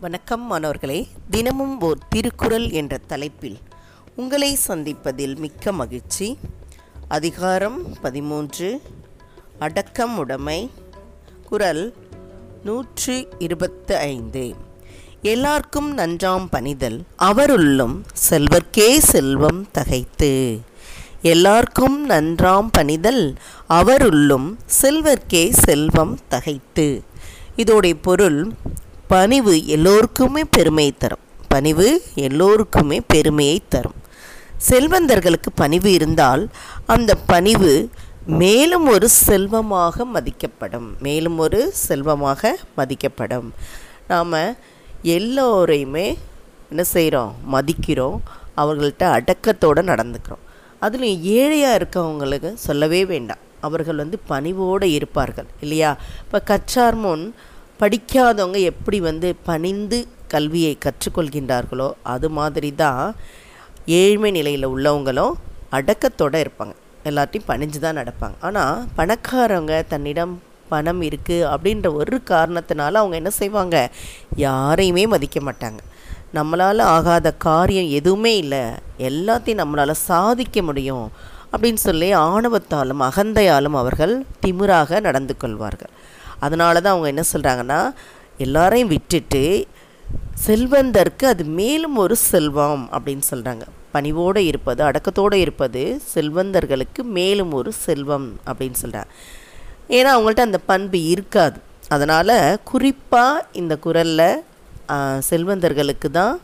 வணக்கம் மாணவர்களே. தினமும் ஓர் திருக்குறள் என்ற தலைப்பில் உங்களை சந்திப்பதில் மிக்க மகிழ்ச்சி. அதிகாரம் பதிமூன்று. அடக்கம் உடைமை. குறள் நூற்று இருபத்து ஐந்து எல்லார்க்கும் நன்றாம் பணிதல். அவருள்ளும் செல்வர்க்கே செல்வம் தகைத்து. எல்லார்க்கும் நன்றாம் பணிதல். அவருள்ளும் செல்வர்க்கே செல்வம் தகைத்து. இதோடைய பொருள் பணிவு எல்லோருக்குமே பெருமையை தரும். பணிவு எல்லோருக்குமே பெருமையை தரும். செல்வந்தர்களுக்கு பணிவு இருந்தால் அந்த பணிவு மேலும் ஒரு செல்வமாக மதிக்கப்படும். மேலும் ஒரு செல்வமாக மதிக்கப்படும். நாம் எல்லோரையுமே என்ன செய்கிறோம் மதிக்கிறோம். அவர்கள்ட்ட அடக்கத்தோடு நடந்துக்கிறோம். அதுலேயும் ஏழையாக இருக்கவங்களுக்கு சொல்லவே வேண்டாம். அவர்கள் வந்து பணிவோடு இருப்பார்கள் இல்லையா? இப்போ கச்சார் முன் படிக்காதவங்க எப்படி வந்து பணிந்து கல்வியை கற்றுக்கொள்கின்றார்களோ அது மாதிரி தான் ஏழ்மை நிலையில் உள்ளவங்களும் அடக்கத்தோடு இருப்பாங்க. எல்லாத்தையும் பணிஞ்சு தான் நடப்பாங்க. ஆனால் பணக்காரவங்க தன்னிடம் பணம் இருக்குது அப்படின்ற ஒரு காரணத்தினால அவங்க என்ன செய்வாங்க? யாரையுமே மதிக்க மாட்டாங்க. நம்மளால் ஆகாத காரியம் எதுவுமே இல்லை. எல்லாத்தையும் நம்மளால் சாதிக்க முடியும் அப்படின்னு சொல்லி ஆணவத்தாலும் அகந்தையாலும் அவர்கள் திமிராக நடந்து கொள்வார்கள். அதனால தான் அவங்க என்ன சொல்கிறாங்கன்னா எல்லாரையும் விட்டுட்டு செல்வந்தருக்கு அது மேலும் ஒரு செல்வம் அப்படின்னு சொல்கிறாங்க பணிவோடு இருப்பது அடக்கத்தோடு இருப்பது செல்வந்தர்களுக்கு மேலும் ஒரு செல்வம் அப்படின்னு சொல்கிறாங்க ஏன்னா அவங்கள்ட்ட அந்த பண்பு இருக்காது. அதனால் குறிப்பாக இந்த குரலில் செல்வந்தர்களுக்கு தான்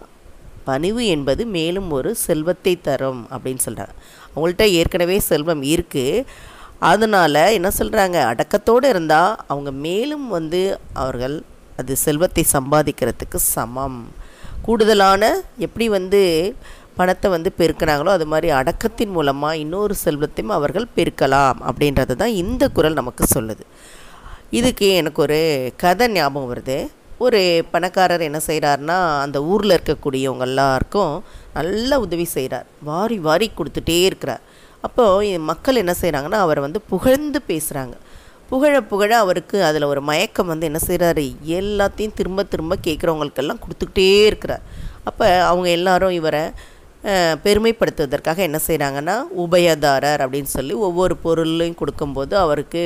பணிவு என்பது மேலும் ஒரு செல்வத்தை தரும் அப்படின்னு சொல்கிறாங்க அவங்கள்ட்ட ஏற்கனவே செல்வம் இருக்குது அதனால் என்ன சொல்கிறாங்க அடக்கத்தோடு இருந்தால் அவங்க மேலும் வந்து அவர்கள் அது செல்வத்தை சம்பாதிக்கிறதுக்கு சமம். கூடுதலான எப்படி வந்து பணத்தை வந்து பெருக்கினாங்களோ அது மாதிரி அடக்கத்தின் மூலமாக இன்னொரு செல்வத்தையும் அவர்கள் பெருக்கலாம் அப்படின்றது தான் இந்த குரல் நமக்கு சொல்லுது. இதுக்கு எனக்கு ஒரு கதை ஞாபகம் வருது. ஒரு பணக்காரர் என்ன செய்கிறாருன்னா அந்த ஊரில் இருக்கக்கூடியவங்க எல்லாருக்கும் நல்ல உதவி செய்கிறார் வாரி வாரி கொடுத்துட்டே இருக்கிறார். அப்போது மக்கள் என்ன செய்கிறாங்கன்னா அவரை வந்து புகழ்ந்து பேசுகிறாங்க புகழ புகழ அவருக்கு அதில் ஒரு மயக்கம் வந்து என்ன செய்கிறாரு எல்லாத்தையும் திரும்ப திரும்ப கேட்குறவங்களுக்கெல்லாம் கொடுத்துக்கிட்டே இருக்கிறார். அப்போ அவங்க எல்லாரும் இவரை பெருமைப்படுத்துவதற்காக என்ன செய்கிறாங்கன்னா உபயதாரர் அப்படின்னு சொல்லி ஒவ்வொரு பொருளையும் கொடுக்கும்போது அவருக்கு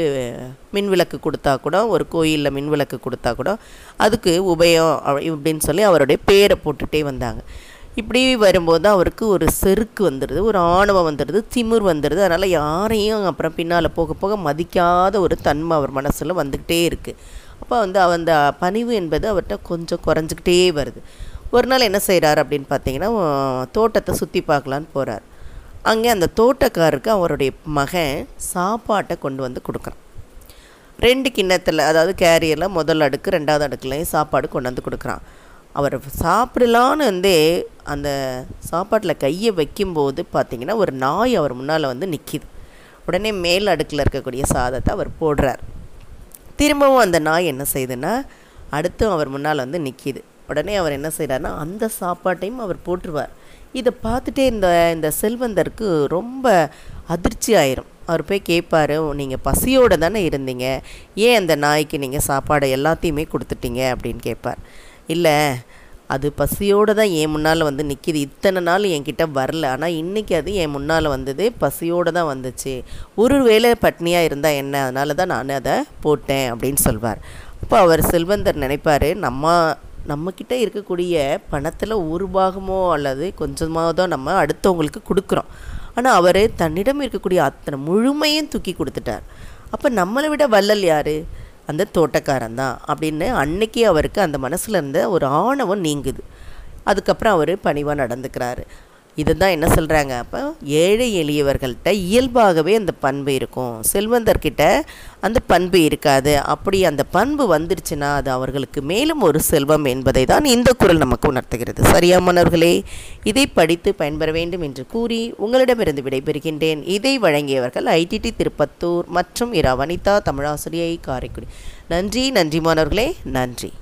மின்விளக்கு கொடுத்தா கூட ஒரு கோயிலில் மின்விளக்கு கொடுத்தா கூட அதுக்கு உபயம் இப்படின்னு சொல்லி அவருடைய பேரை போட்டுகிட்டே வந்தாங்க. இப்படி வரும்போது அவருக்கு ஒரு செருக்கு வந்துடுது ஒரு ஆணவம் வந்துடுது திமிர் வந்துடுது. அதனால் யாரையும் அப்புறம் பின்னால் போக போக மதிக்காத ஒரு தன்மை அவர் மனசில் வந்துக்கிட்டே இருக்குது அப்போ வந்து அந்த பணிவு என்பது அவர்கிட்ட கொஞ்சம் குறைஞ்சிக்கிட்டே வருது. ஒரு நாள் என்ன செய்கிறார் அப்படின்னு பார்த்தீங்கன்னா தோட்டத்தை சுற்றி பார்க்கலான்னு போகிறார் அங்கே அந்த தோட்டக்காரருக்கு அவருடைய மகன் சாப்பாட்டை கொண்டு வந்து கொடுக்குறான். ரெண்டு கிண்ணத்தில் அதாவது கேரியரில் முதல் அடுக்கு ரெண்டாவது அடுக்குலையும் சாப்பாடு கொண்டு வந்து கொடுக்குறான். அவர் சாப்பிடலான்னு வந்து அந்த சாப்பாட்டில் கையை வைக்கும்போது பார்த்திங்கன்னா ஒரு நாய் அவர் முன்னால் வந்து நிற்கிது உடனே மேல் அடுக்கில் இருக்கக்கூடிய சாதத்தை அவர் போடுறார். திரும்பவும் அந்த நாய் என்ன செய்யுதுன்னா அடுத்தும் அவர் முன்னால் வந்து நிற்கிது உடனே அவர் என்ன செய்கிறாருன்னா அந்த சாப்பாட்டையும் அவர் போட்டுருவார். இதை பார்த்துட்டே இந்த இந்த செல்வந்தருக்கு ரொம்ப அதிர்ச்சி ஆயிரும். அவர் போய் கேட்பார் நீங்கள் பசியோடு தானே இருந்தீங்க. ஏன் அந்த நாய்க்கு நீங்கள் சாப்பாடை எல்லாத்தையுமே கொடுத்துட்டீங்க? அப்படின்னு கேட்பார் இல்லை அது பசியோடு தான் என் முன்னால் வந்து நிற்கிது இத்தனை நாள் என்கிட்ட வரல. ஆனால் இன்றைக்கி அது என் முன்னால் வந்தது பசியோடு தான் வந்துச்சு. ஒரு வேளை பட்னியாக இருந்தால் என்ன? அதனால தான் நான் அதை போட்டேன் அப்படின்னு சொல்வார். அப்போ அவர் செல்வந்தர் நினைப்பார் நம்ம நம்மக்கிட்ட இருக்கக்கூடிய பணத்தில் ஒரு பாகமோ அல்லது கொஞ்சமாக தான் நம்ம அடுத்தவங்களுக்கு கொடுக்குறோம். ஆனால் அவர் தன்னிடம் இருக்கக்கூடிய அத்தனை முழுமையும் தூக்கி கொடுத்துட்டார். அப்போ நம்மளை விட வள்ளல் யார்? அந்த தோட்டக்காரன் தான் அப்படின்னு அன்னைக்கு அவருக்கு அந்த மனசில் இருந்த ஒரு ஆணவம் நீங்குது. அதுக்கப்புறம் அவர் பணிவாக நடந்துக்கிறாரு. இதுதான் என்ன சொல்கிறாங்க அப்போ ஏழை எளியவர்கள்ட்ட இயல்பாகவே அந்த பண்பு இருக்கும். செல்வந்தர்கிட்ட அந்த பண்பு இருக்காது. அப்படி அந்த பண்பு வந்துருச்சுன்னா அது அவர்களுக்கு மேலும் ஒரு செல்வம் என்பதை தான் இந்த குரல் நமக்கு உணர்த்துகிறது. சரியா மாணவர்களே? இதை படித்து பயன்பெற வேண்டும் என்று கூறி உங்களிடமிருந்து விடைபெறுகின்றேன். இதை வழங்கியவர்கள் ஐடிடி திருப்பத்தூர் மற்றும் இரா வனிதா தமிழாசிரியை காரைக்குடி. நன்றி நன்றி மாணவர்களே. நன்றி.